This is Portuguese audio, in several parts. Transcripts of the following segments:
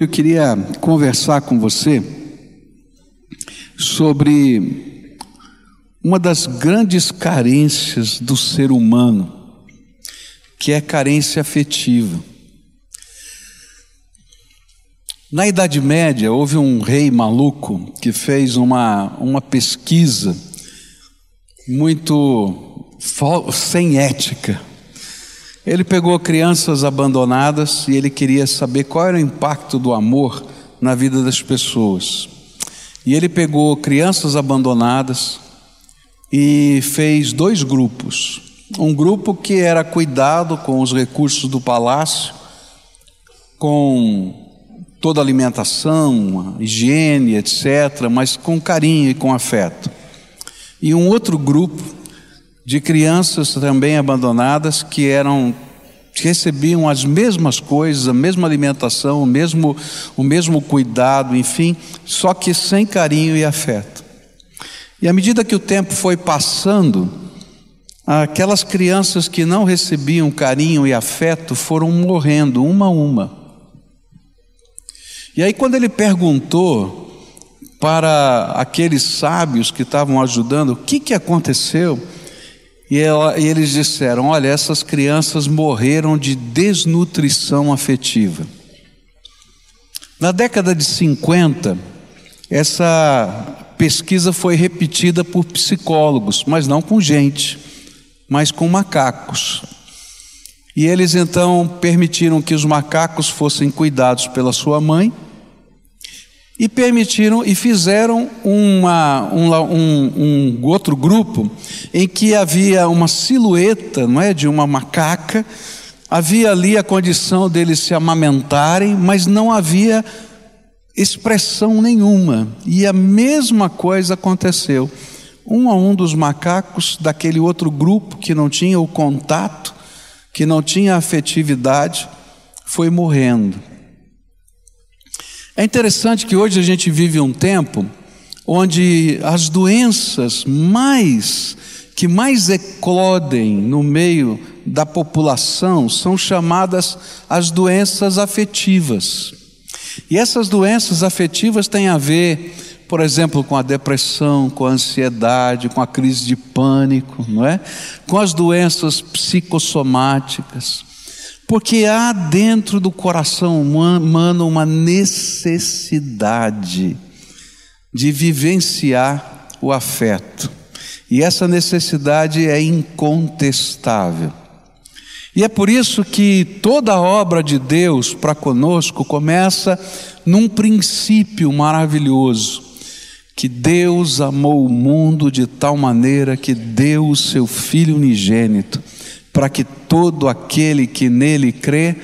Eu queria conversar com você sobre uma das grandes carências do ser humano, que é a carência afetiva. Na Idade Média, houve um rei maluco que fez uma, uma pesquisa muito sem ética ele pegou crianças abandonadas e ele queria saber qual era o impacto do amor na vida das pessoas. E ele pegou crianças abandonadas e fez dois grupos. Um grupo que era cuidado com os recursos do palácio, com toda a alimentação, higiene, etc., mas com carinho e com afeto. E um outro grupo de crianças também abandonadas que eram recebiam as mesmas coisas, a mesma alimentação, o mesmo, o mesmo cuidado, enfim, só que sem carinho e afeto. E à medida que o tempo foi passando, aquelas crianças que não recebiam carinho e afeto foram morrendo uma a uma. E aí, quando ele perguntou para aqueles sábios que estavam ajudando o que, que aconteceu, e, eles disseram: Olha, essas crianças morreram de desnutrição afetiva. Na década de 50, essa pesquisa foi repetida por psicólogos, mas não com gente, mas com macacos. E eles então permitiram que os macacos fossem cuidados pela sua mãe e permitiram e fizeram uma, um, um, um, outro grupo em que havia uma silhueta, não é, de uma macaca. Havia ali a condição deles se amamentarem, mas não havia expressão nenhuma. E a mesma coisa aconteceu. Um a um dos macacos daquele outro grupo que não tinha o contato, que não tinha afetividade, foi morrendo. É interessante que hoje a gente vive um tempo onde as doenças mais que mais eclodem no meio da população são chamadas as doenças afetivas. E essas doenças afetivas têm a ver, por exemplo, com a depressão, com a ansiedade, com a crise de pânico, não é? Com as doenças psicossomáticas. Porque há dentro do coração humano uma necessidade de vivenciar o afeto. E essa necessidade é incontestável. E é por isso que toda a obra de Deus para conosco começa num princípio maravilhoso, que Deus amou o mundo de tal maneira que deu o seu Filho unigênito para que todo aquele que nele crê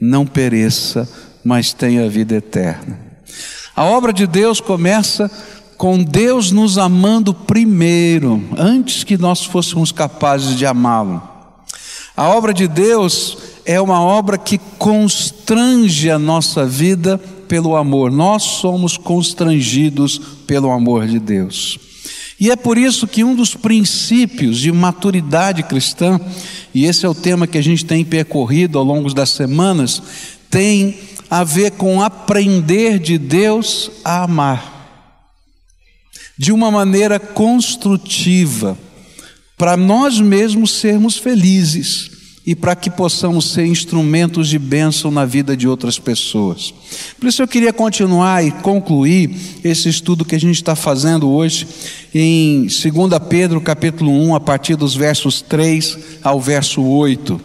não pereça, mas tenha vida eterna. A obra de Deus começa com Deus nos amando primeiro, antes que nós fôssemos capazes de amá-lo. A obra de Deus é uma obra que constrange a nossa vida pelo amor. Nós somos constrangidos pelo amor de Deus. E é por isso que um dos princípios de maturidade cristã, e esse é o tema que a gente tem percorrido ao longo das semanas, tem a ver com aprender de Deus a amar, de uma maneira construtiva, para nós mesmos sermos felizes e para que possamos ser instrumentos de bênção na vida de outras pessoas. Por isso eu queria continuar e concluir esse estudo que a gente está fazendo hoje em 2 Pedro capítulo 1, a partir dos versos 3 ao verso 8,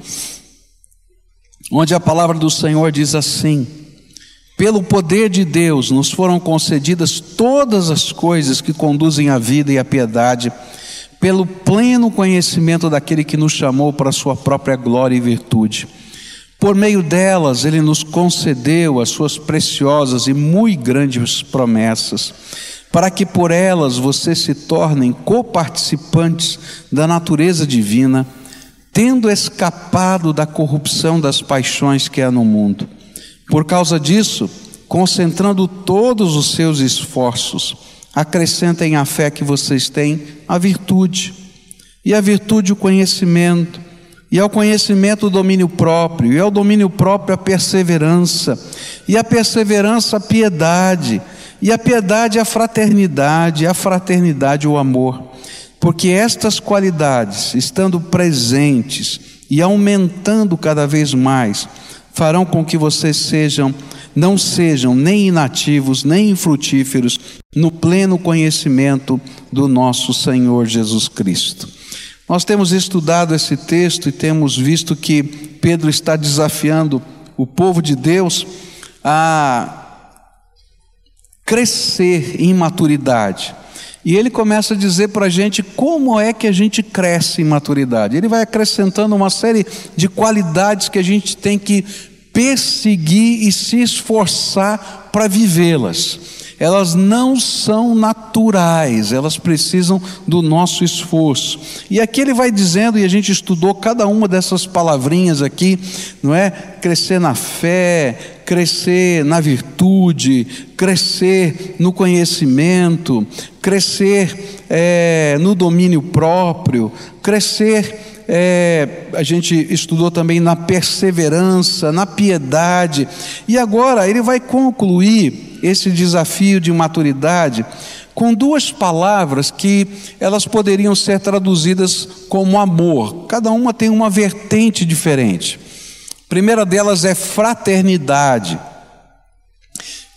onde a palavra do Senhor diz assim: pelo poder de Deus nos foram concedidas todas as coisas que conduzem à vida e à piedade pelo pleno conhecimento daquele que nos chamou para a sua própria glória e virtude. Por meio delas, ele nos concedeu as suas preciosas e muito grandes promessas, para que por elas vocês se tornem coparticipantes da natureza divina, tendo escapado da corrupção das paixões que há no mundo. Por causa disso, concentrando todos os seus esforços, acrescentem à fé que vocês têm a virtude, e a virtude o conhecimento, E ao conhecimento o domínio próprio, e ao domínio próprio a perseverança, e a perseverança a piedade, e a piedade a fraternidade, e a fraternidade o amor. Porque estas qualidades, estando presentes e aumentando cada vez mais, farão com que vocês sejam não sejam nem inativos, nem infrutíferos no pleno conhecimento do nosso Senhor Jesus Cristo. Nós temos estudado esse texto e temos visto que Pedro está desafiando o povo de Deus a crescer em maturidade. E ele começa a dizer para a gente como é que a gente cresce em maturidade. Ele vai acrescentando uma série de qualidades que a gente tem que perseguir e se esforçar para vivê-las. Elas não são naturais, elas precisam do nosso esforço. E aqui ele vai dizendo, e a gente estudou cada uma dessas palavrinhas aqui, não é? Crescer na fé, crescer na virtude, crescer no conhecimento, crescer é, no domínio próprio, crescer é, a gente estudou também na perseverança, na piedade, e agora ele vai concluir esse desafio de maturidade com duas palavras que elas poderiam ser traduzidas como amor, cada uma tem uma vertente diferente. A primeira delas é fraternidade,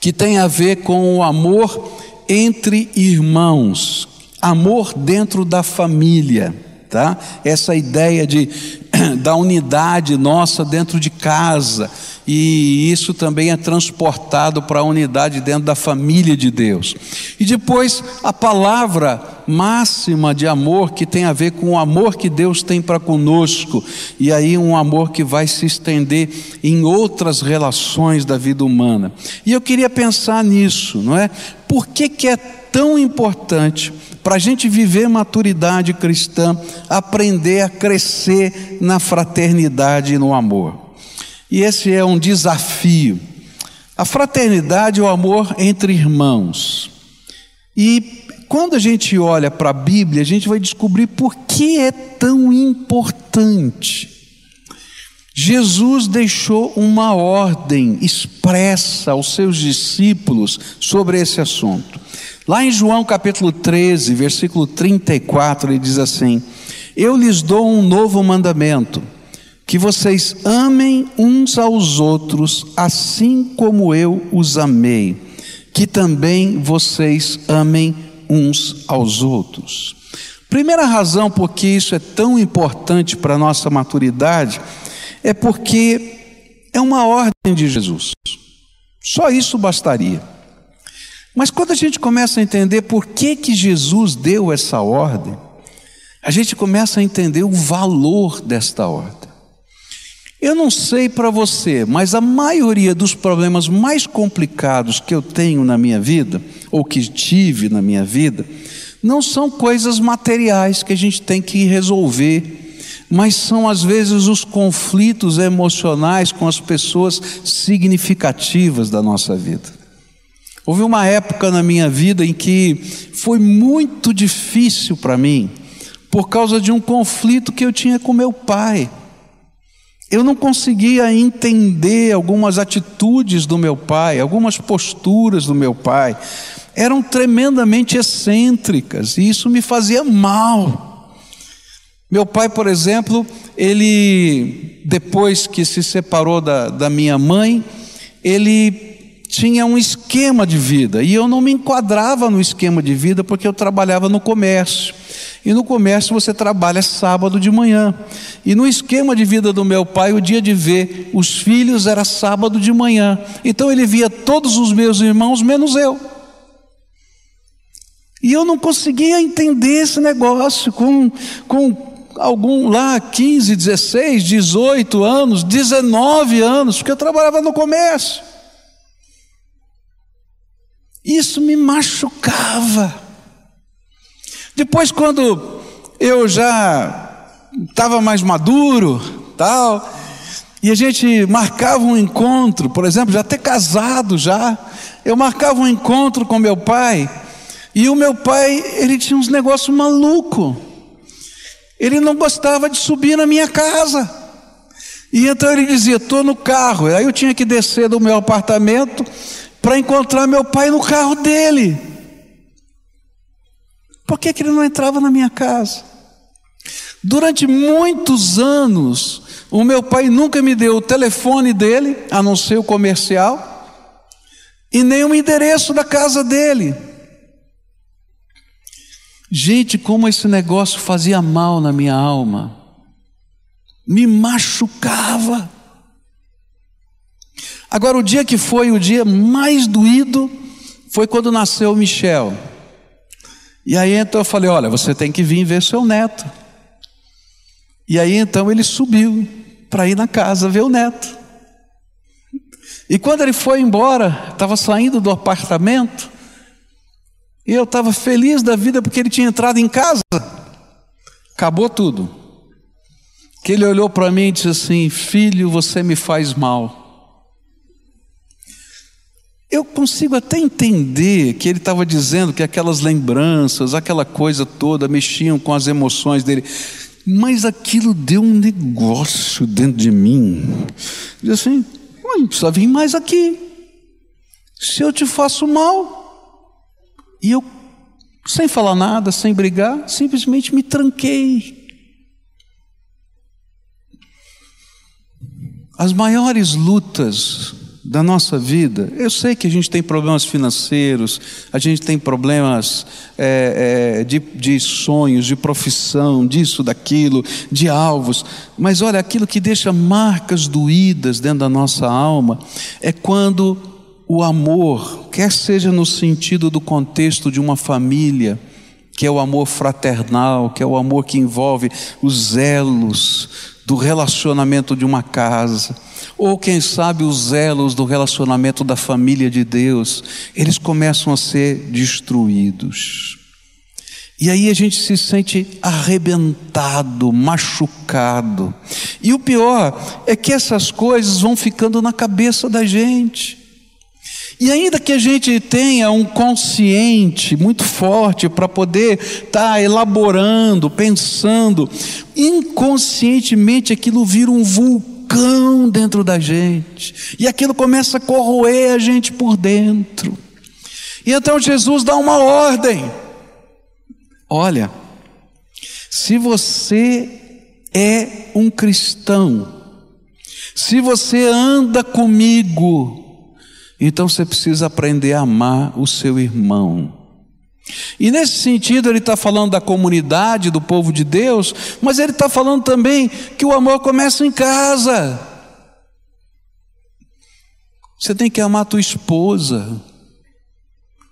que tem a ver com o amor entre irmãos, amor dentro da família tá? Essa ideia de da unidade nossa dentro de casa e isso também é transportado para a unidade dentro da família de Deus. E depois a palavra máxima de amor que tem a ver com o amor que Deus tem para conosco, e aí um amor que vai se estender em outras relações da vida humana. E eu queria pensar nisso, não é? Por que, que é tão importante para a gente viver maturidade cristã, aprender a crescer na fraternidade e no amor. E esse é um desafio. A fraternidade é o amor entre irmãos. E quando a gente olha para a Bíblia, a gente vai descobrir por que é tão importante. Jesus deixou uma ordem expressa aos seus discípulos sobre esse assunto. Lá em João capítulo 13, versículo 34, ele diz assim: Eu lhes dou um novo mandamento, que vocês amem uns aos outros, assim como eu os amei, que também vocês amem uns aos outros. Primeira razão por que isso é tão importante para a nossa maturidade é porque é uma ordem de Jesus. Só isso bastaria. Mas quando a gente começa a entender por que, que Jesus deu essa ordem, a gente começa a entender o valor desta ordem. Eu não sei para você, mas a maioria dos problemas mais complicados que eu tenho na minha vida, ou que tive na minha vida, não são coisas materiais que a gente tem que resolver, mas são às vezes os conflitos emocionais com as pessoas significativas da nossa vida. Houve uma época na minha vida em que foi muito difícil para mim, por causa de um conflito que eu tinha com meu pai. Eu não conseguia entender algumas atitudes do meu pai, algumas posturas do meu pai. Eram tremendamente excêntricas e isso me fazia mal. Meu pai, por exemplo, ele, depois que se separou da, da minha mãe, ele tinha um esquema de vida e eu não me enquadrava no esquema de vida porque eu trabalhava no comércio. E no comércio você trabalha sábado de manhã. E no esquema de vida do meu pai, o dia de ver os filhos era sábado de manhã. Então ele via todos os meus irmãos, menos eu. E eu não conseguia entender esse negócio com, com algum lá 15, 16, 18 anos, 19 anos, porque eu trabalhava no comércio. Isso me machucava. Depois, quando eu já estava mais maduro, tal, e a gente marcava um encontro, por exemplo, já até casado já, eu marcava um encontro com meu pai, e o meu pai, ele tinha uns negócios malucos. Ele não gostava de subir na minha casa. E então ele dizia: estou no carro. Aí eu tinha que descer do meu apartamento para encontrar meu pai no carro dele. Por que, que ele não entrava na minha casa? Durante muitos anos, o meu pai nunca me deu o telefone dele, a não ser o comercial, e nem o endereço da casa dele. Gente, como esse negócio fazia mal na minha alma, me machucava. Agora, o dia que foi o dia mais doído foi quando nasceu o Michel. E aí então eu falei: Olha, você tem que vir ver seu neto. E aí então ele subiu para ir na casa ver o neto. E quando ele foi embora, estava saindo do apartamento, e eu estava feliz da vida porque ele tinha entrado em casa. Acabou tudo. Que ele olhou para mim e disse assim: Filho, você me faz mal. Eu consigo até entender que ele estava dizendo que aquelas lembranças, aquela coisa toda mexiam com as emoções dele, mas aquilo deu um negócio dentro de mim. Diz assim: não precisa vir mais aqui. Se eu te faço mal, e eu, sem falar nada, sem brigar, simplesmente me tranquei. As maiores lutas da nossa vida, eu sei que a gente tem problemas financeiros, a gente tem problemas é, é, de, de sonhos, de profissão, disso, daquilo, de alvos, mas olha, aquilo que deixa marcas doídas dentro da nossa alma é quando o amor, quer seja no sentido do contexto de uma família, que é o amor fraternal, que é o amor que envolve os elos do relacionamento de uma casa, ou quem sabe os elos do relacionamento da família de Deus, eles começam a ser destruídos. E aí a gente se sente arrebentado, machucado. E o pior é que essas coisas vão ficando na cabeça da gente. E ainda que a gente tenha um consciente muito forte para poder estar tá elaborando, pensando, inconscientemente aquilo vira um vulcão dentro da gente, e aquilo começa a corroer a gente por dentro. E então Jesus dá uma ordem: olha, se você é um cristão, se você anda comigo, então você precisa aprender a amar o seu irmão. E nesse sentido, ele está falando da comunidade, do povo de Deus, mas ele está falando também que o amor começa em casa. Você tem que amar a tua esposa,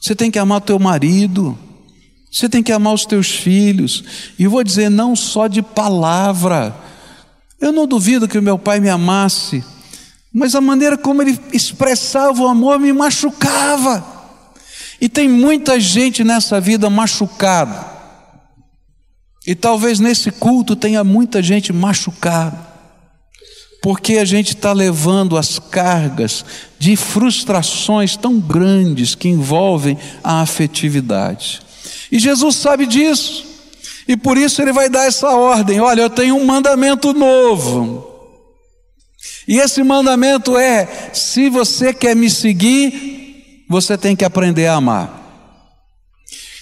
você tem que amar teu marido, você tem que amar os teus filhos, e vou dizer, não só de palavra. Eu não duvido que o meu pai me amasse mas a maneira como ele expressava o amor me machucava. E tem muita gente nessa vida machucada. E talvez nesse culto tenha muita gente machucada. Porque a gente está levando as cargas de frustrações tão grandes que envolvem a afetividade. E Jesus sabe disso. E por isso ele vai dar essa ordem: olha, eu tenho um mandamento novo. E esse mandamento é: se você quer me seguir, você tem que aprender a amar.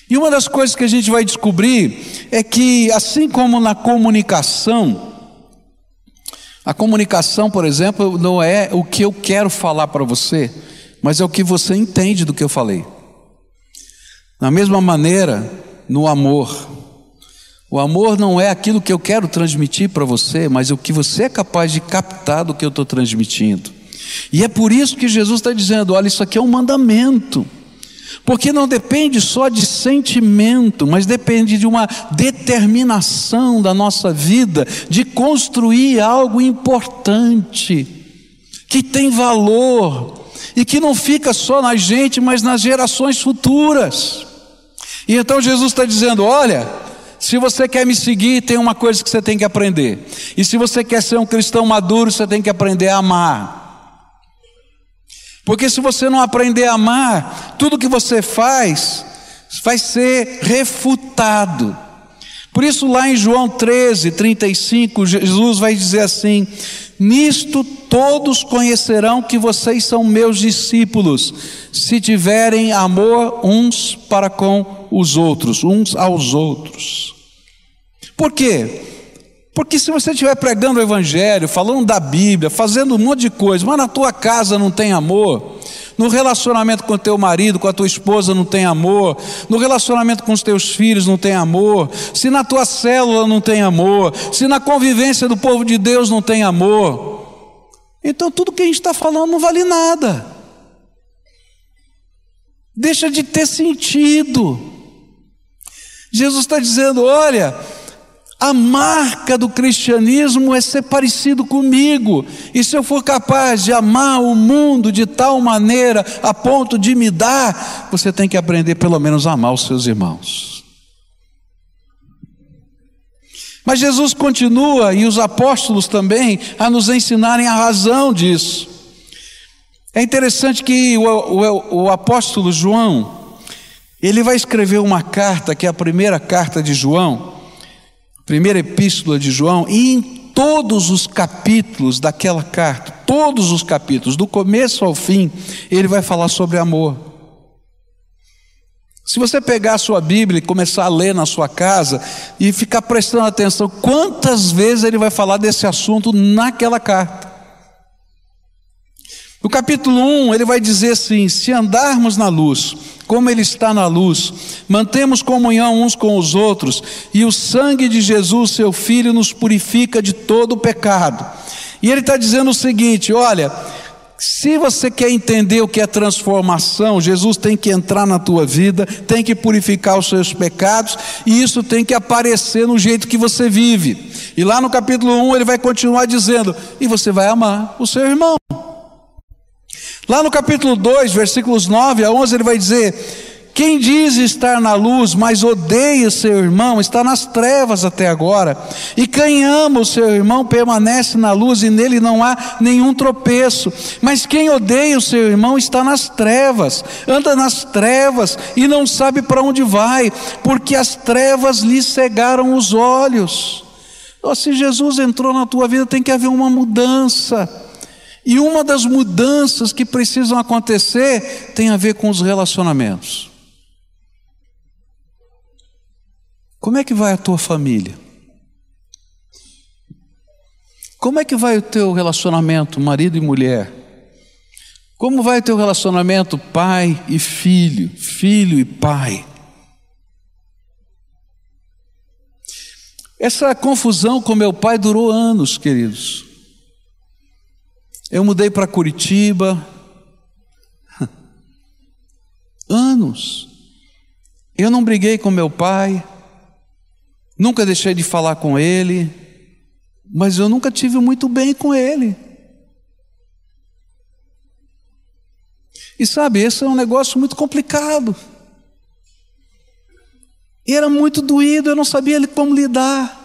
E uma das coisas que a gente vai descobrir é que, assim como na comunicação, a comunicação, por exemplo, não é o que eu quero falar para você, mas é o que você entende do que eu falei. Da mesma maneira, no amor, o amor não é aquilo que eu quero transmitir para você, mas o que você é capaz de captar do que eu estou transmitindo. E é por isso que Jesus está dizendo: olha, isso aqui é um mandamento. Porque não depende só de sentimento, mas depende de uma determinação da nossa vida de construir algo importante, que tem valor e que não fica só na gente, mas nas gerações futuras. E então Jesus está dizendo: olha, se você quer me seguir, tem uma coisa que você tem que aprender. E se você quer ser um cristão maduro, você tem que aprender a amar. Porque se você não aprender a amar, tudo que você faz vai ser refutado. Por isso, lá em João 13, 35, Jesus vai dizer assim: Nisto todos conhecerão que vocês são meus discípulos, se tiverem amor uns para com os outros, uns aos outros. Por quê? Porque se você estiver pregando o Evangelho, falando da Bíblia, fazendo um monte de coisa, mas na tua casa não tem amor, no relacionamento com o teu marido, com a tua esposa não tem amor, no relacionamento com os teus filhos não tem amor, se na tua célula não tem amor, se na convivência do povo de Deus não tem amor, então tudo que a gente está falando não vale nada, deixa de ter sentido. Jesus está dizendo: olha, a marca do cristianismo é ser parecido comigo. E se eu for capaz de amar o mundo de tal maneira a ponto de me dar, você tem que aprender pelo menos a amar os seus irmãos. Mas Jesus continua, e os apóstolos também, a nos ensinarem a razão disso. É interessante que o, o, o apóstolo João, ele vai escrever uma carta, que é a primeira carta de João, primeira epístola de João, e em todos os capítulos daquela carta, todos os capítulos, do começo ao fim, ele vai falar sobre amor. Se você pegar a sua Bíblia e começar a ler na sua casa e ficar prestando atenção, quantas vezes ele vai falar desse assunto naquela carta? No capítulo 1, ele vai dizer assim: se andarmos na luz, como Ele está na luz, mantemos comunhão uns com os outros, e o sangue de Jesus, seu Filho, nos purifica de todo o pecado. E Ele está dizendo o seguinte: olha, se você quer entender o que é transformação, Jesus tem que entrar na tua vida, tem que purificar os seus pecados, e isso tem que aparecer no jeito que você vive. E lá no capítulo 1 ele vai continuar dizendo: e você vai amar o seu irmão. Lá no capítulo 2, versículos 9 a 11, ele vai dizer: Quem diz estar na luz, mas odeia seu irmão, está nas trevas até agora. E quem ama o seu irmão permanece na luz e nele não há nenhum tropeço. Mas quem odeia o seu irmão está nas trevas, anda nas trevas e não sabe para onde vai, porque as trevas lhe cegaram os olhos. Oh, se Jesus entrou na tua vida, tem que haver uma mudança. E uma das mudanças que precisam acontecer tem a ver com os relacionamentos. Como é que vai a tua família? Como é que vai o teu relacionamento marido e mulher? Como vai o teu relacionamento pai e filho, filho e pai? Essa confusão com meu pai durou anos, queridos. Eu mudei para Curitiba. Anos. Eu não briguei com meu pai. Nunca deixei de falar com ele. Mas eu nunca tive muito bem com ele. E sabe, esse é um negócio muito complicado. E era muito doído, eu não sabia como lidar.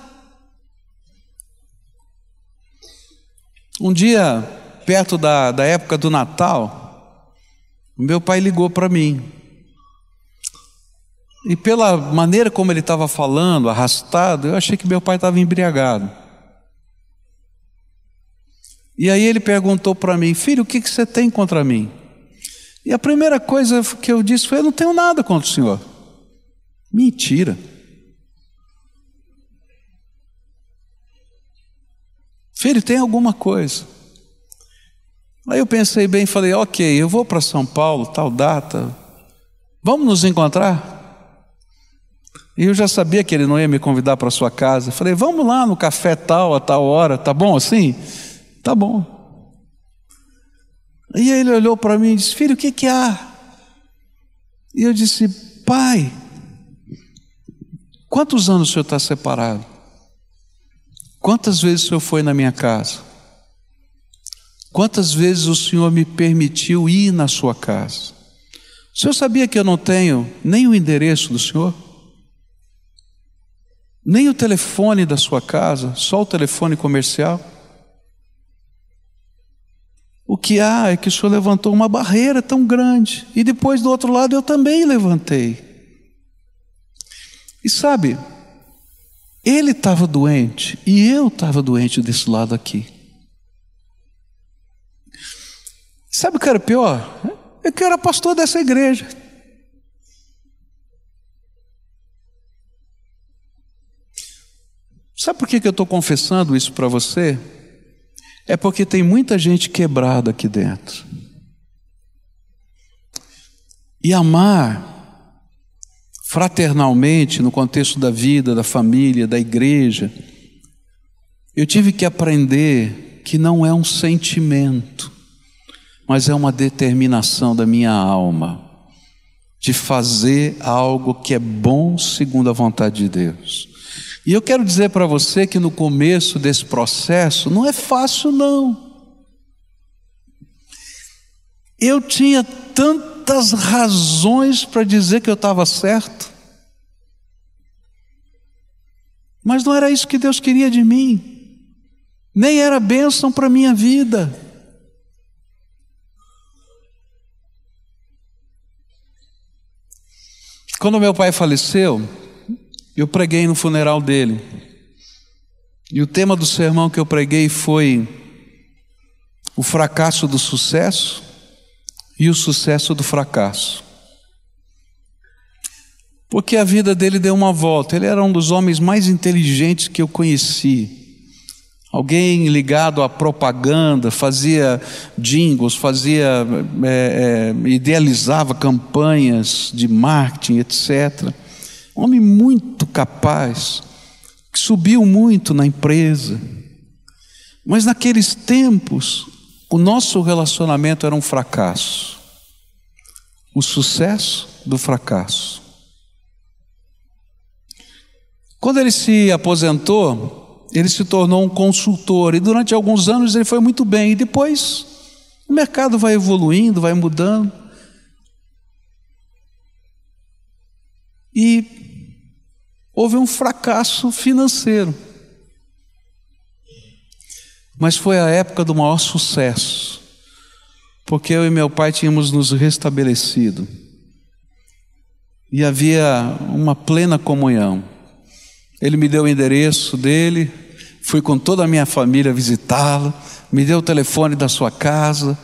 Um dia perto da, da época do Natal, meu pai ligou para mim. E pela maneira como ele estava falando, arrastado, eu achei que meu pai estava embriagado. E aí ele perguntou para mim, filho, o que, que você tem contra mim? E a primeira coisa que eu disse foi: Eu não tenho nada contra o senhor. Mentira. Filho, tem alguma coisa. Aí eu pensei bem e falei: ok, eu vou para São Paulo, tal data, vamos nos encontrar? E eu já sabia que ele não ia me convidar para sua casa. Falei: vamos lá no café tal, a tal hora, tá bom assim? Tá bom. E ele olhou para mim e disse: Filho, o que, que há? E eu disse: Pai, quantos anos o senhor está separado? Quantas vezes o senhor foi na minha casa? Quantas vezes o Senhor me permitiu ir na sua casa? O senhor sabia que eu não tenho nem o endereço do senhor? Nem o telefone da sua casa, só o telefone comercial? O que há é que o senhor levantou uma barreira tão grande, e depois do outro lado eu também levantei. E sabe, Ele estava doente e eu estava doente desse lado aqui. Sabe o que era pior? É que eu era pastor dessa igreja. Sabe por que, eu estou confessando isso para você? É porque tem muita gente quebrada aqui dentro. E amar fraternalmente, no contexto da vida, da família, da igreja, eu tive que aprender que não é um sentimento, mas é uma determinação da minha alma de fazer algo que é bom segundo a vontade de Deus. E eu quero dizer para você que no começo desse processo não é fácil, não. Eu tinha tantas razões para dizer que eu estava certo. Mas não era isso que Deus queria de mim, nem era bênção para minha vida. Quando meu pai faleceu, eu preguei no funeral dele. E o tema do sermão que eu preguei foi o fracasso do sucesso e o sucesso do fracasso. Porque a vida dele deu uma volta. Ele era um dos homens mais inteligentes que eu conheci. Alguém ligado à propaganda, fazia jingles, fazia, é, é, idealizava campanhas de marketing, etc. Um homem muito capaz, que subiu muito na empresa. Mas naqueles tempos, o nosso relacionamento era um fracasso. O sucesso do fracasso. Quando ele se aposentou, ele se tornou um consultor e durante alguns anos ele foi muito bem. E depois o mercado vai evoluindo, vai mudando. E houve um fracasso financeiro. Mas foi a época do maior sucesso, porque eu e meu pai tínhamos nos restabelecido e havia uma plena comunhão. Ele me deu o endereço dele, fui com toda a minha família visitá-lo, me deu o telefone da sua casa.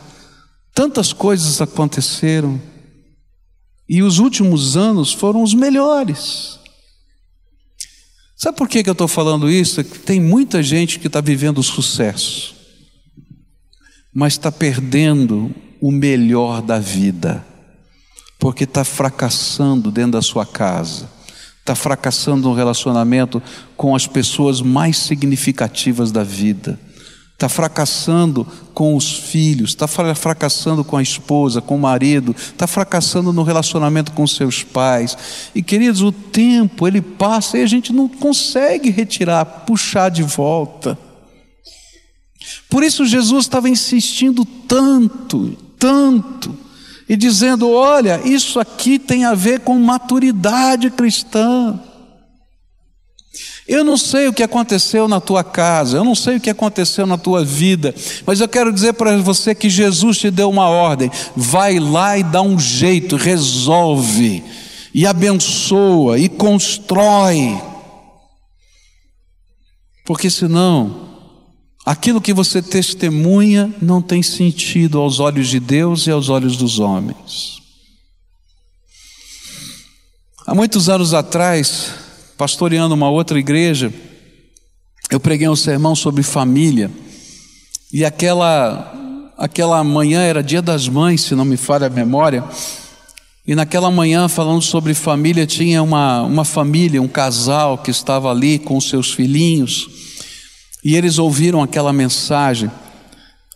Tantas coisas aconteceram. E os últimos anos foram os melhores. Sabe por que, eu estou falando isso? É tem muita gente que está vivendo sucesso, mas está perdendo o melhor da vida, porque está fracassando dentro da sua casa, está fracassando no relacionamento com as pessoas mais significativas da vida está fracassando com os filhos, está fracassando com a esposa, com o marido, está fracassando no relacionamento com seus pais. E queridos, o tempo ele passa e a gente não consegue retirar, puxar de volta. Por isso Jesus estava insistindo tanto, tanto, e dizendo: olha, isso aqui tem a ver com maturidade cristã. Eu não sei o que aconteceu na tua casa, eu não sei o que aconteceu na tua vida, mas eu quero dizer para você que Jesus te deu uma ordem: vai lá e dá um jeito, resolve, e abençoa, e constrói. Porque senão, aquilo que você testemunha não tem sentido aos olhos de Deus e aos olhos dos homens. Há muitos anos atrás, pastoreando uma outra igreja, eu preguei um sermão sobre família. E aquela aquela manhã era Dia das Mães, se não me falha a memória. E naquela manhã, falando sobre família, tinha uma, uma família, um casal que estava ali com seus filhinhos. E eles ouviram aquela mensagem.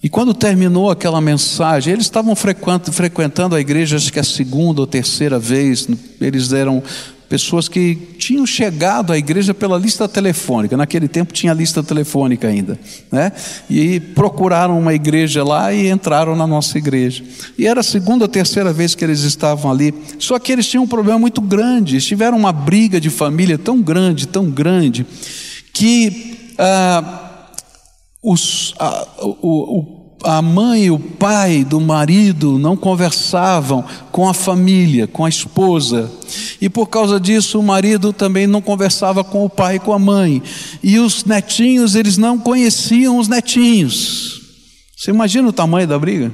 E quando terminou aquela mensagem, eles estavam frequentando a igreja, acho que a segunda ou terceira vez, eles eram pessoas que tinham chegado à igreja pela lista telefônica, naquele tempo tinha lista telefônica ainda, né? E procuraram uma igreja lá e entraram na nossa igreja. E era a segunda ou terceira vez que eles estavam ali, só que eles tinham um problema muito grande, eles tiveram uma briga de família tão grande, tão grande, que ah, os, ah, o, o a mãe e o pai do marido não conversavam com a família, com a esposa. E por causa disso, o marido também não conversava com o pai e com a mãe. E os netinhos, eles não conheciam os netinhos. Você imagina o tamanho da briga?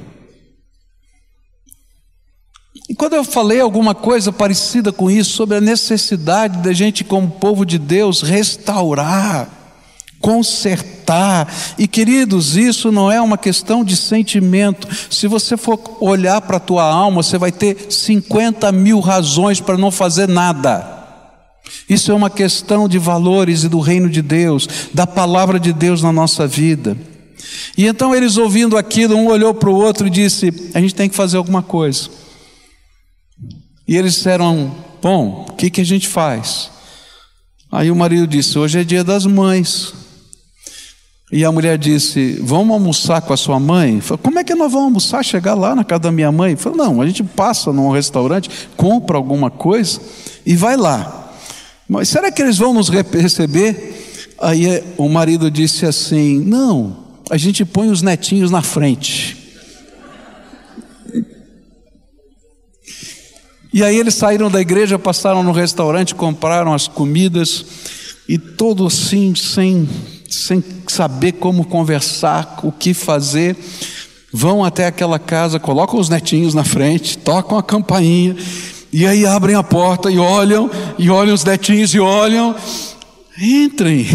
E quando eu falei alguma coisa parecida com isso, sobre a necessidade da gente, como povo de Deus, restaurar, consertar. E queridos, isso não é uma questão de sentimento. Se você for olhar para a tua alma, você vai ter 50 mil razões para não fazer nada. Isso é uma questão de valores e do reino de Deus, da palavra de Deus na nossa vida. E então eles ouvindo aquilo, um olhou para o outro e disse: A gente tem que fazer alguma coisa. E eles disseram: Bom, o que, que a gente faz? Aí o marido disse: Hoje é dia das mães. E a mulher disse: Vamos almoçar com a sua mãe? Falei, Como é que nós vamos almoçar? Chegar lá na casa da minha mãe? Falei, Não, a gente passa num restaurante, compra alguma coisa e vai lá. Mas será que eles vão nos receber? Aí eh, o marido disse assim: Não, a gente põe os netinhos na frente. E aí eles saíram da igreja, passaram no restaurante, compraram as comidas e todo assim, sem sem saber como conversar, o que fazer, vão até aquela casa, colocam os netinhos na frente, tocam a campainha, e aí abrem a porta e olham, e olham os netinhos e olham, entrem.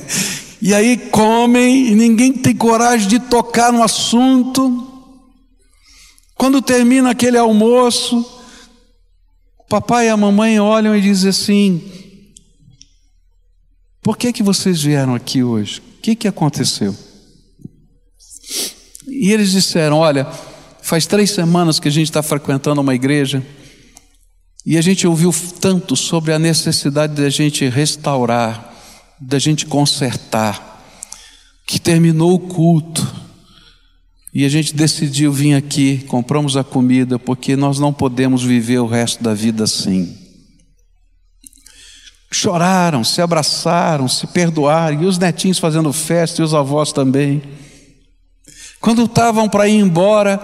e aí comem, e ninguém tem coragem de tocar no assunto. Quando termina aquele almoço, o papai e a mamãe olham e dizem assim: por que, que vocês vieram aqui hoje? O que, que aconteceu? E eles disseram: Olha, faz três semanas que a gente está frequentando uma igreja e a gente ouviu tanto sobre a necessidade da gente restaurar, da gente consertar, que terminou o culto e a gente decidiu vir aqui, compramos a comida, porque nós não podemos viver o resto da vida assim choraram, se abraçaram, se perdoaram, e os netinhos fazendo festa, e os avós também. Quando estavam para ir embora,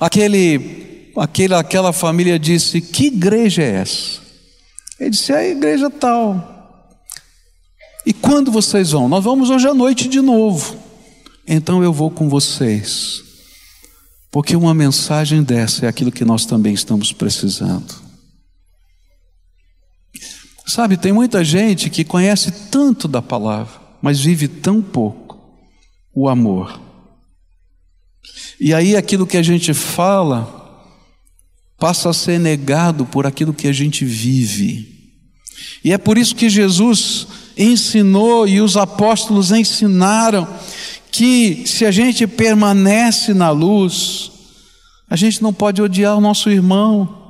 aquele, aquele, aquela família disse: Que igreja é essa? Ele disse: É a igreja tal. E quando vocês vão? Nós vamos hoje à noite de novo. Então eu vou com vocês. Porque uma mensagem dessa é aquilo que nós também estamos precisando. Sabe, tem muita gente que conhece tanto da palavra, mas vive tão pouco o amor. E aí aquilo que a gente fala passa a ser negado por aquilo que a gente vive. E é por isso que Jesus ensinou e os apóstolos ensinaram que se a gente permanece na luz, a gente não pode odiar o nosso irmão.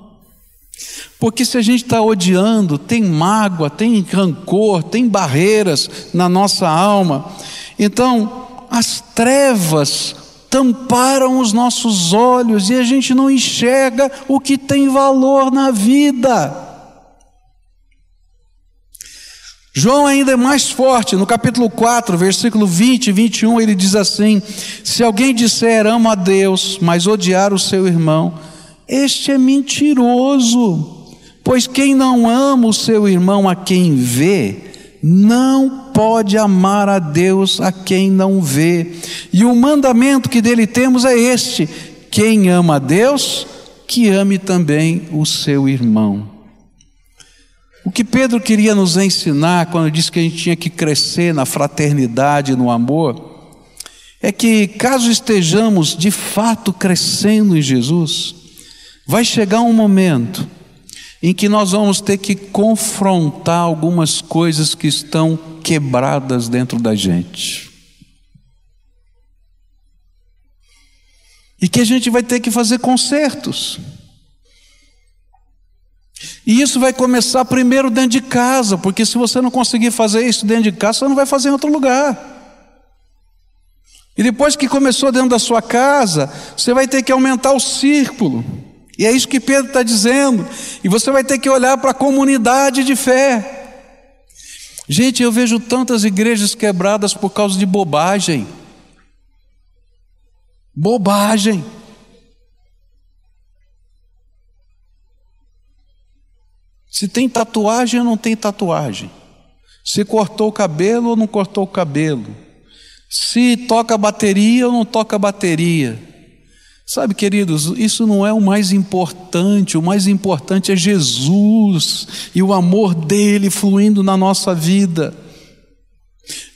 Porque se a gente está odiando, tem mágoa, tem rancor, tem barreiras na nossa alma, então as trevas tamparam os nossos olhos e a gente não enxerga o que tem valor na vida. João ainda é mais forte, no capítulo 4, versículo 20 e 21, ele diz assim: Se alguém disser ama a Deus, mas odiar o seu irmão, este é mentiroso. Pois quem não ama o seu irmão a quem vê, não pode amar a Deus a quem não vê. E o mandamento que dele temos é este: quem ama a Deus, que ame também o seu irmão. O que Pedro queria nos ensinar quando disse que a gente tinha que crescer na fraternidade, no amor, é que caso estejamos de fato crescendo em Jesus, vai chegar um momento em que nós vamos ter que confrontar algumas coisas que estão quebradas dentro da gente. E que a gente vai ter que fazer consertos. E isso vai começar primeiro dentro de casa, porque se você não conseguir fazer isso dentro de casa, você não vai fazer em outro lugar. E depois que começou dentro da sua casa, você vai ter que aumentar o círculo. E é isso que Pedro está dizendo. E você vai ter que olhar para a comunidade de fé. Gente, eu vejo tantas igrejas quebradas por causa de bobagem. Bobagem. Se tem tatuagem ou não tem tatuagem. Se cortou o cabelo ou não cortou o cabelo. Se toca bateria ou não toca bateria. Sabe, queridos, isso não é o mais importante, o mais importante é Jesus e o amor dele fluindo na nossa vida.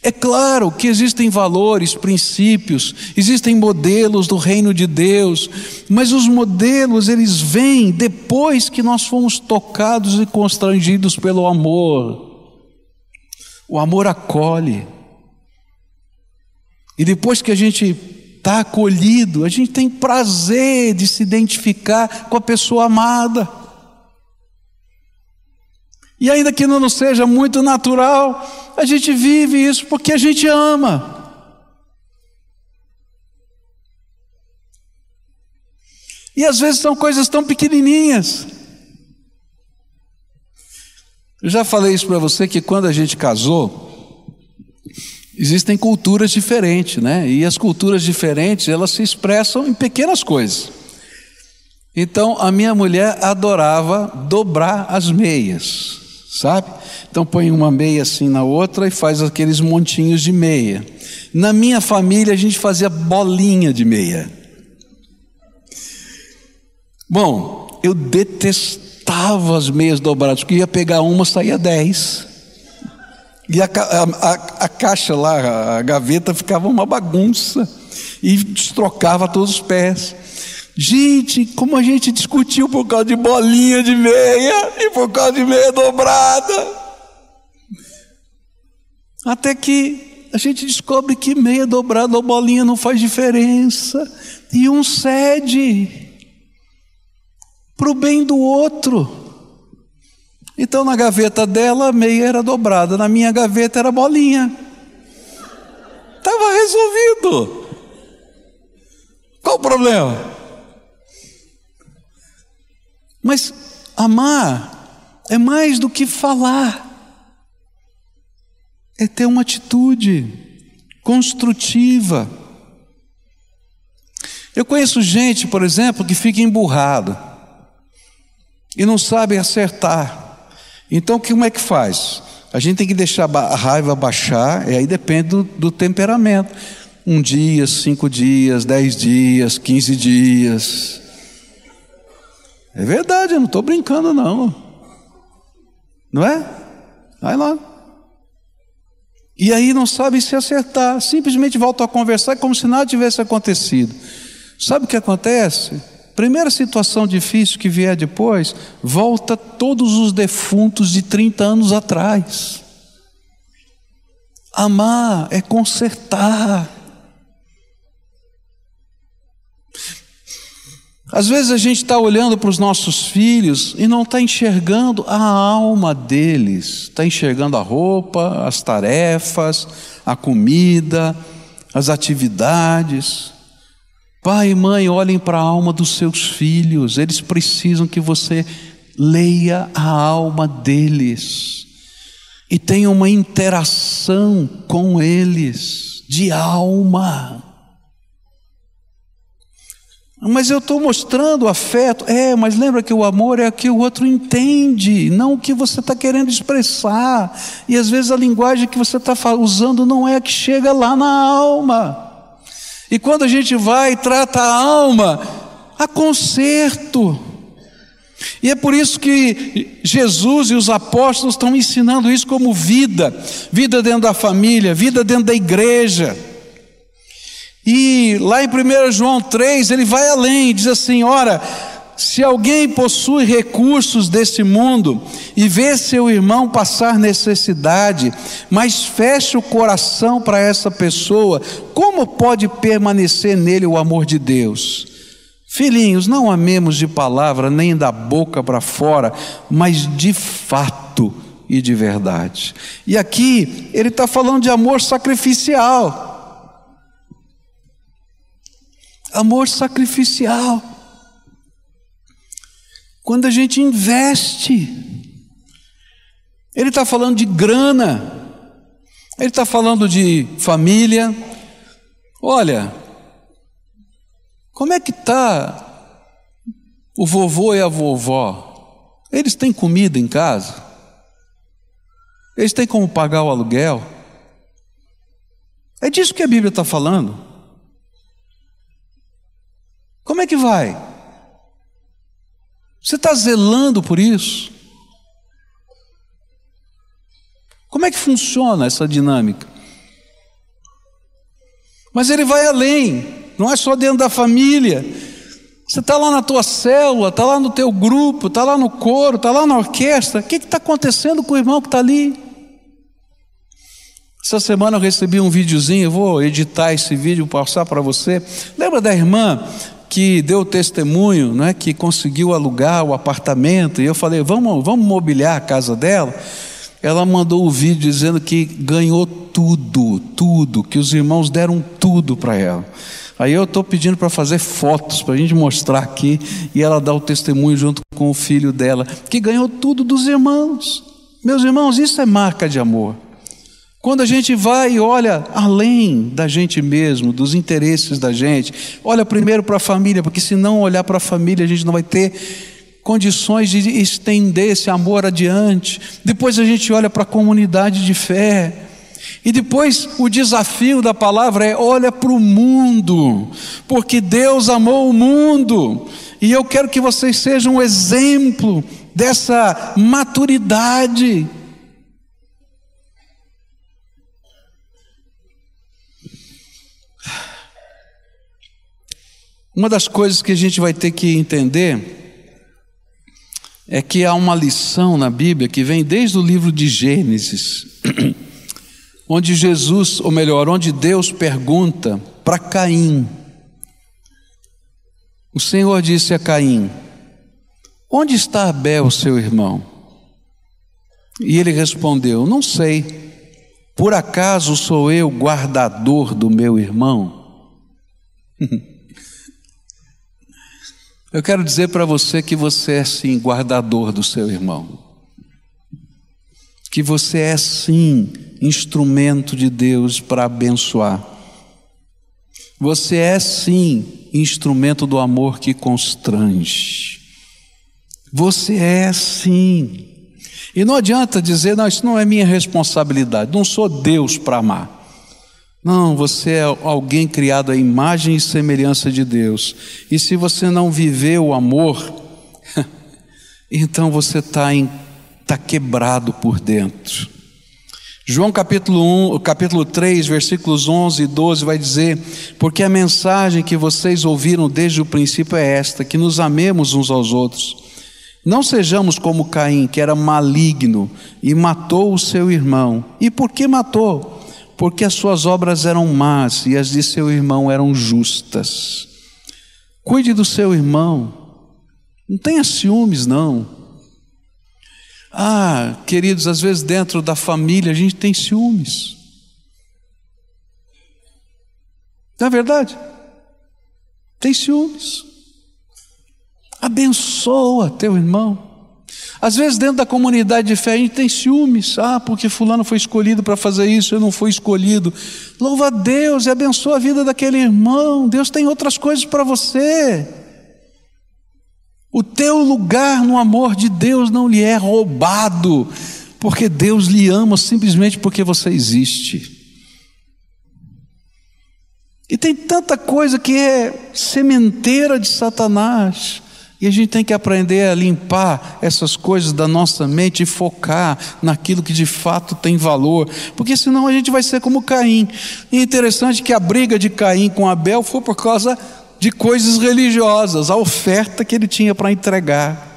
É claro que existem valores, princípios, existem modelos do reino de Deus, mas os modelos eles vêm depois que nós fomos tocados e constrangidos pelo amor. O amor acolhe. E depois que a gente está acolhido, a gente tem prazer de se identificar com a pessoa amada. E ainda que não seja muito natural, a gente vive isso porque a gente ama. E às vezes são coisas tão pequenininhas. Eu já falei isso para você que quando a gente casou, existem culturas diferentes, né? E as culturas diferentes, elas se expressam em pequenas coisas. Então, a minha mulher adorava dobrar as meias, sabe? Então, põe uma meia assim na outra e faz aqueles montinhos de meia. Na minha família, a gente fazia bolinha de meia. Bom, eu detestava as meias dobradas, porque ia pegar uma, saía dez. E a, a, a, caixa lá, a gaveta ficava uma bagunça e destrocava todos os pés. Gente, como a gente discutiu por causa de bolinha de meia e por causa de meia dobrada. Até que a gente descobre que meia dobrada ou bolinha não faz diferença. E um cede para o bem do outro. Então na gaveta dela a meia era dobrada, na minha gaveta era bolinha. Estava resolvido. Qual o problema? Mas amar é mais do que falar, é ter uma atitude construtiva. Eu conheço gente, por exemplo, que fica emburrado e não sabe acertar. Então, como é que faz? A gente tem que deixar a raiva baixar, e aí depende do, do temperamento. Um dia, cinco dias, dez dias, quinze dias. É verdade, eu não estou brincando, não. Não é? Vai lá. E aí não sabe se acertar, simplesmente volta a conversar como se nada tivesse acontecido. Sabe o que acontece? Primeira situação difícil que vier depois, volta todos os defuntos de 30 anos atrás. Amar é consertar. Às vezes a gente está olhando para os nossos filhos e não está enxergando a alma deles, está enxergando a roupa, as tarefas, a comida, as atividades. Pai e mãe, olhem para a alma dos seus filhos, eles precisam que você leia a alma deles e tenha uma interação com eles de alma. Mas eu estou mostrando afeto. É, mas lembra que o amor é o que o outro entende, não o que você está querendo expressar. E às vezes a linguagem que você está usando não é a que chega lá na alma. E quando a gente vai e trata a alma, há conserto. E é por isso que Jesus e os apóstolos estão ensinando isso como vida, vida dentro da família, vida dentro da igreja. E lá em 1 João 3, ele vai além, diz assim: ora, se alguém possui recursos deste mundo e vê seu irmão passar necessidade, mas fecha o coração para essa pessoa, como pode permanecer nele o amor de Deus? Filhinhos, não amemos de palavra nem da boca para fora, mas de fato e de verdade. E aqui ele está falando de amor sacrificial. Amor sacrificial. Quando a gente investe, ele está falando de grana, ele está falando de família. Olha, Como é que está o vovô e a vovó? Eles têm comida em casa? Eles têm como pagar o aluguel? É disso que a Bíblia está falando. Como é que vai? Você está zelando por isso? Como é que funciona essa dinâmica? Mas ele vai além, não é só dentro da família. Você está lá na tua célula, está lá no teu grupo, está lá no coro, está lá na orquestra. O que está acontecendo com o irmão que está ali? Essa semana eu recebi um videozinho, eu vou editar esse vídeo, passar para você. Lembra da irmã que deu testemunho, né, que conseguiu alugar o apartamento, e eu falei, vamos, vamos mobiliar a casa dela? Ela mandou o vídeo dizendo que ganhou tudo, tudo, que os irmãos deram tudo para ela. Aí eu estou pedindo para fazer fotos, para a gente mostrar aqui, e ela dá o testemunho junto com o filho dela, que ganhou tudo dos irmãos. Meus irmãos, isso é marca de amor. Quando a gente vai e olha além da gente mesmo, dos interesses da gente, olha primeiro para a família, porque se não olhar para a família, a gente não vai ter condições de estender esse amor adiante. Depois a gente olha para a comunidade de fé. E depois o desafio da palavra é: olha para o mundo, porque Deus amou o mundo, e eu quero que vocês sejam um exemplo dessa maturidade. Uma das coisas que a gente vai ter que entender é que há uma lição na Bíblia que vem desde o livro de Gênesis, onde Jesus, ou melhor, onde Deus pergunta para Caim. O Senhor disse a Caim: Onde está Abel, seu irmão? E ele respondeu: Não sei. Por acaso sou eu guardador do meu irmão? Eu quero dizer para você que você é sim guardador do seu irmão. Que você é sim instrumento de Deus para abençoar. Você é sim instrumento do amor que constrange. Você é sim. E não adianta dizer, não, isso não é minha responsabilidade, não sou Deus para amar. Não, você é alguém criado à imagem e semelhança de Deus. E se você não viver o amor, então você está tá quebrado por dentro. João capítulo 1, capítulo 3, versículos 11 e 12 vai dizer: Porque a mensagem que vocês ouviram desde o princípio é esta, que nos amemos uns aos outros. Não sejamos como Caim, que era maligno e matou o seu irmão. E por que matou? Porque as suas obras eram más e as de seu irmão eram justas. Cuide do seu irmão, não tenha ciúmes, não. Ah, queridos, às vezes dentro da família a gente tem ciúmes. Não é verdade? Tem ciúmes. Abençoa teu irmão. Às vezes, dentro da comunidade de fé, a gente tem ciúmes. Ah, porque Fulano foi escolhido para fazer isso, eu não fui escolhido. Louva a Deus e abençoa a vida daquele irmão. Deus tem outras coisas para você. O teu lugar no amor de Deus não lhe é roubado, porque Deus lhe ama simplesmente porque você existe. E tem tanta coisa que é sementeira de Satanás. E a gente tem que aprender a limpar essas coisas da nossa mente e focar naquilo que de fato tem valor, porque senão a gente vai ser como Caim. E é interessante que a briga de Caim com Abel foi por causa de coisas religiosas, a oferta que ele tinha para entregar.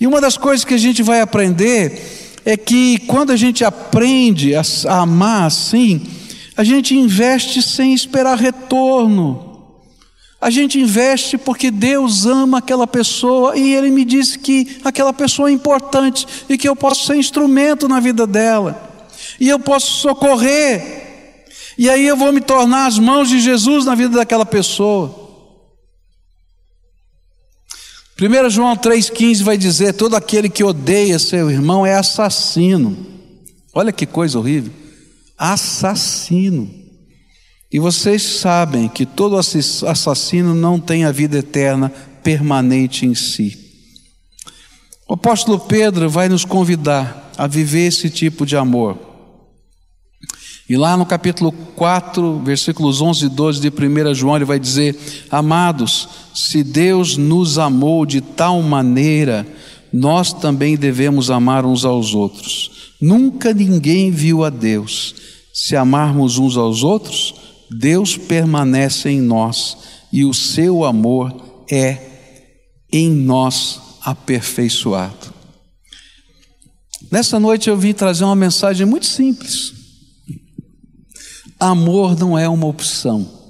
E uma das coisas que a gente vai aprender é que quando a gente aprende a amar assim, a gente investe sem esperar retorno. A gente investe porque Deus ama aquela pessoa e Ele me disse que aquela pessoa é importante e que eu posso ser instrumento na vida dela, e eu posso socorrer, e aí eu vou me tornar as mãos de Jesus na vida daquela pessoa. 1 João 3,15 vai dizer: todo aquele que odeia seu irmão é assassino. Olha que coisa horrível. Assassino. E vocês sabem que todo assassino não tem a vida eterna permanente em si. O apóstolo Pedro vai nos convidar a viver esse tipo de amor. E lá no capítulo 4, versículos 11 e 12 de 1 João, ele vai dizer: Amados, se Deus nos amou de tal maneira, nós também devemos amar uns aos outros. Nunca ninguém viu a Deus. Se amarmos uns aos outros, Deus permanece em nós e o seu amor é em nós aperfeiçoado. Nessa noite eu vim trazer uma mensagem muito simples. Amor não é uma opção.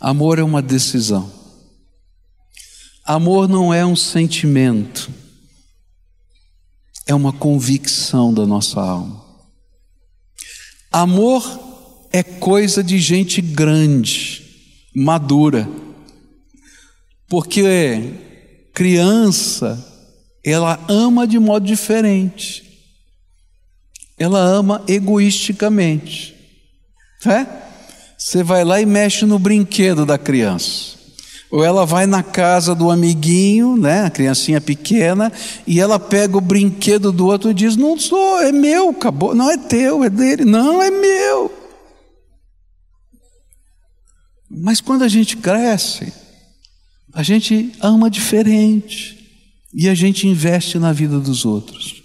Amor é uma decisão. Amor não é um sentimento. É uma convicção da nossa alma. Amor é coisa de gente grande, madura. Porque criança, ela ama de modo diferente. Ela ama egoisticamente. É? Você vai lá e mexe no brinquedo da criança. Ou ela vai na casa do amiguinho, né, a criancinha pequena, e ela pega o brinquedo do outro e diz: Não sou, é meu, acabou. Não é teu, é dele. Não, é meu. Mas quando a gente cresce, a gente ama diferente e a gente investe na vida dos outros.